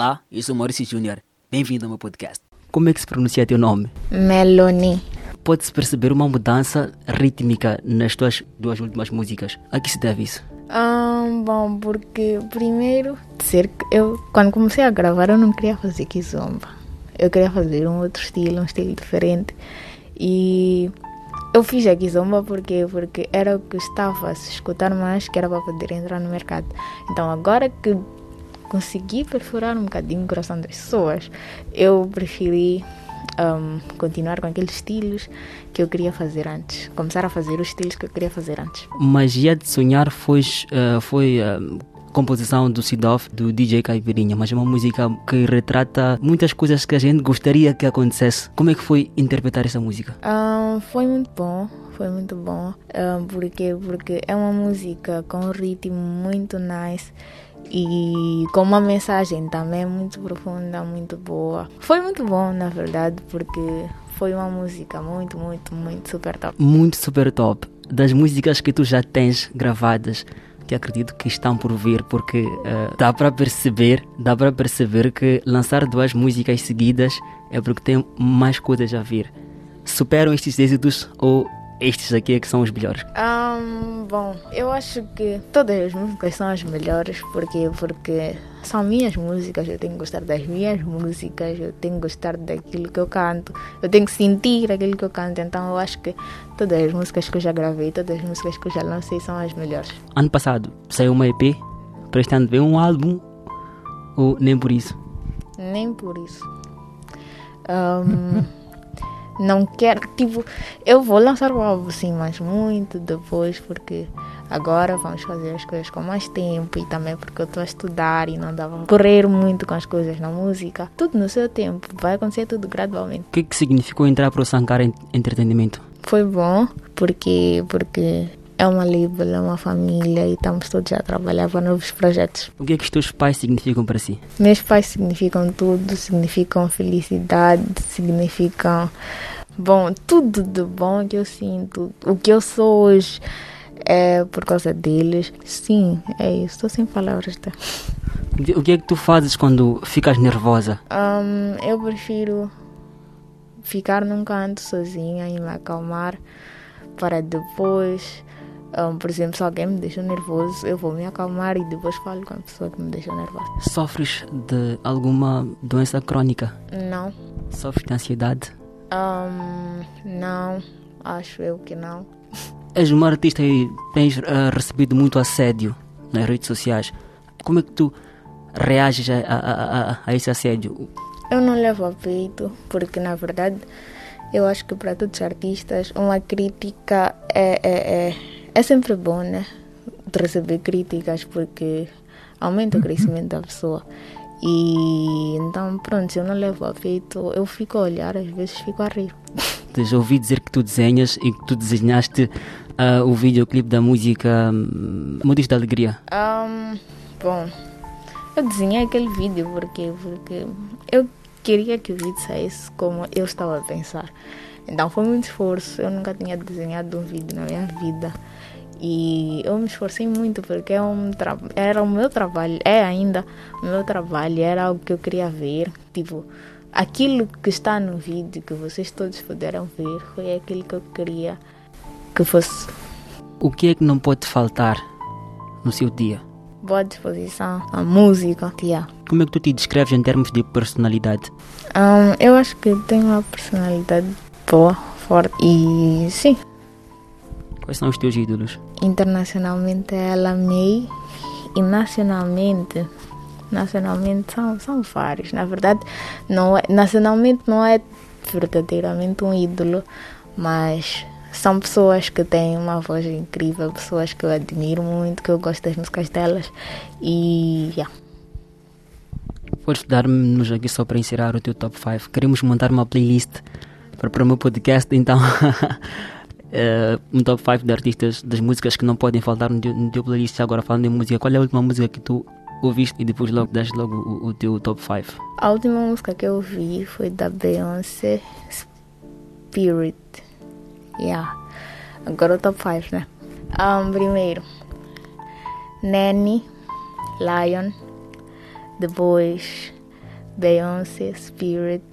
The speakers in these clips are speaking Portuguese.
Olá, eu sou Maurício Júnior. Bem-vindo ao meu podcast. Como é que se pronuncia teu nome? Melanie. Pode-se perceber uma mudança rítmica nas tuas duas últimas músicas. A que se deve isso? Ah, bom, porque primeiro, ser que eu quando comecei a gravar eu não queria fazer kizomba. Eu queria fazer um outro estilo, um estilo diferente. E eu fiz a kizomba porque porque era o que estava a se escutar mais, que era para poder entrar no mercado. Então agora que consegui perfurar um bocadinho o coração das pessoas, eu preferi um, continuar com aqueles estilos que eu queria fazer antes. Começar a fazer os estilos que eu queria fazer antes. Magia de Sonhar foi, uh, foi uh, composição do Sidoff, do DJ Caipirinha, mas é uma música que retrata muitas coisas que a gente gostaria que acontecesse. Como é que foi interpretar essa música? Um, foi muito bom, foi muito bom, um, porque, porque é uma música com um ritmo muito nice e com uma mensagem também muito profunda, muito boa. Foi muito bom, na verdade, porque foi uma música muito, muito, muito super top. Muito super top. Das músicas que tu já tens gravadas, que acredito que estão por vir, porque uh, dá para perceber, dá para perceber que lançar duas músicas seguidas é porque tem mais coisas a vir. Superam estes êxitos ou estes aqui é que são os melhores? Um, bom, eu acho que todas as músicas são as melhores porque, porque são minhas músicas, eu tenho que gostar das minhas músicas, eu tenho que gostar daquilo que eu canto, eu tenho que sentir aquilo que eu canto, então eu acho que todas as músicas que eu já gravei, todas as músicas que eu já lancei são as melhores. Ano passado saiu uma EP, para este ano veio um álbum ou nem por isso? Nem por isso. Um, não quero, tipo, eu vou lançar o álbum sim, mas muito depois, porque agora vamos fazer as coisas com mais tempo e também porque eu estou a estudar e não dava correr muito com as coisas na música. Tudo no seu tempo, vai acontecer tudo gradualmente. O que, que significou entrar para o Sankara Entretenimento? Foi bom, porque, porque é uma label, é uma família e estamos todos a trabalhar para novos projetos. O que é que os teus pais significam para si? Meus pais significam tudo, significam felicidade, significam bom, tudo de bom que eu sinto, o que eu sou hoje é por causa deles. Sim, é isso, estou sem palavras. Tá? O que é que tu fazes quando ficas nervosa? Um, eu prefiro ficar num canto sozinha e me acalmar para depois um, por exemplo, se alguém me deixa nervoso, eu vou me acalmar e depois falo com a pessoa que me deixa nervosa. Sofres de alguma doença crônica? Não. Sofres de ansiedade? Um, não, acho eu que não. És uma artista e tens uh, recebido muito assédio nas redes sociais. Como é que tu reages a, a, a, a esse assédio? Eu não levo a peito, porque na verdade eu acho que para todos os artistas uma crítica é, é, é é sempre bom, né? De receber críticas porque aumenta o crescimento da pessoa. E então, pronto, se eu não levo a feito, eu fico a olhar, às vezes fico a rir. Já ouvi dizer que tu desenhas e que tu desenhaste uh, o videoclipe da música um, da Alegria. Um, bom, eu desenhei aquele vídeo porque, porque eu queria que o vídeo saísse como eu estava a pensar. Então foi muito esforço. Eu nunca tinha desenhado um vídeo na minha vida. E eu me esforcei muito porque é um era o meu trabalho, é ainda o meu trabalho, era algo que eu queria ver. Tipo, aquilo que está no vídeo, que vocês todos puderam ver, foi aquilo que eu queria que fosse. O que é que não pode faltar no seu dia? Boa disposição, a música, tia. Como é que tu te descreves em termos de personalidade? Um, eu acho que tenho uma personalidade boa, forte e sim, Quais são os teus ídolos? Internacionalmente é ela May e nacionalmente nacionalmente são, são vários. Na verdade, não é, nacionalmente não é verdadeiramente um ídolo, mas são pessoas que têm uma voz incrível, pessoas que eu admiro muito, que eu gosto das músicas delas e yeah. Podes dar-nos aqui só para encerrar o teu top 5. Queremos montar uma playlist para, o meu podcast, então uh, um top 5 de artistas das músicas que não podem faltar no teu, playlist. Agora falando em música, qual é a última música que tu ouviste e depois logo das logo o, o, teu top 5? A última música que eu ouvi foi da Beyoncé Spirit. Yeah. Agora o top 5, né? Um, primeiro, Nanny, Lion, The Beyoncé, Spirit,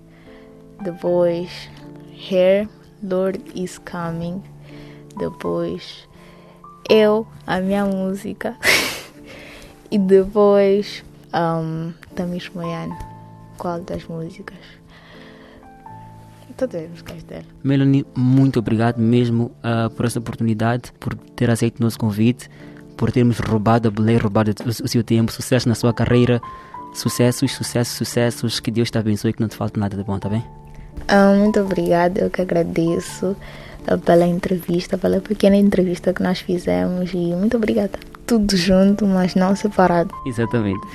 depois Hair, Lord is Coming, depois eu, a minha música, e depois um, Tamis Moyano. Qual das músicas? Todas as músicas dela. Melanie, muito obrigado mesmo uh, por essa oportunidade, por ter aceito o nosso convite, por termos roubado a boleia, roubado o, o seu tempo. Sucesso na sua carreira. Sucessos, sucessos, sucessos. Que Deus te abençoe e que não te falte nada de bom, tá bem? Ah, muito obrigada, eu que agradeço ah, pela entrevista, pela pequena entrevista que nós fizemos e muito obrigada. Tudo junto, mas não separado. Exatamente.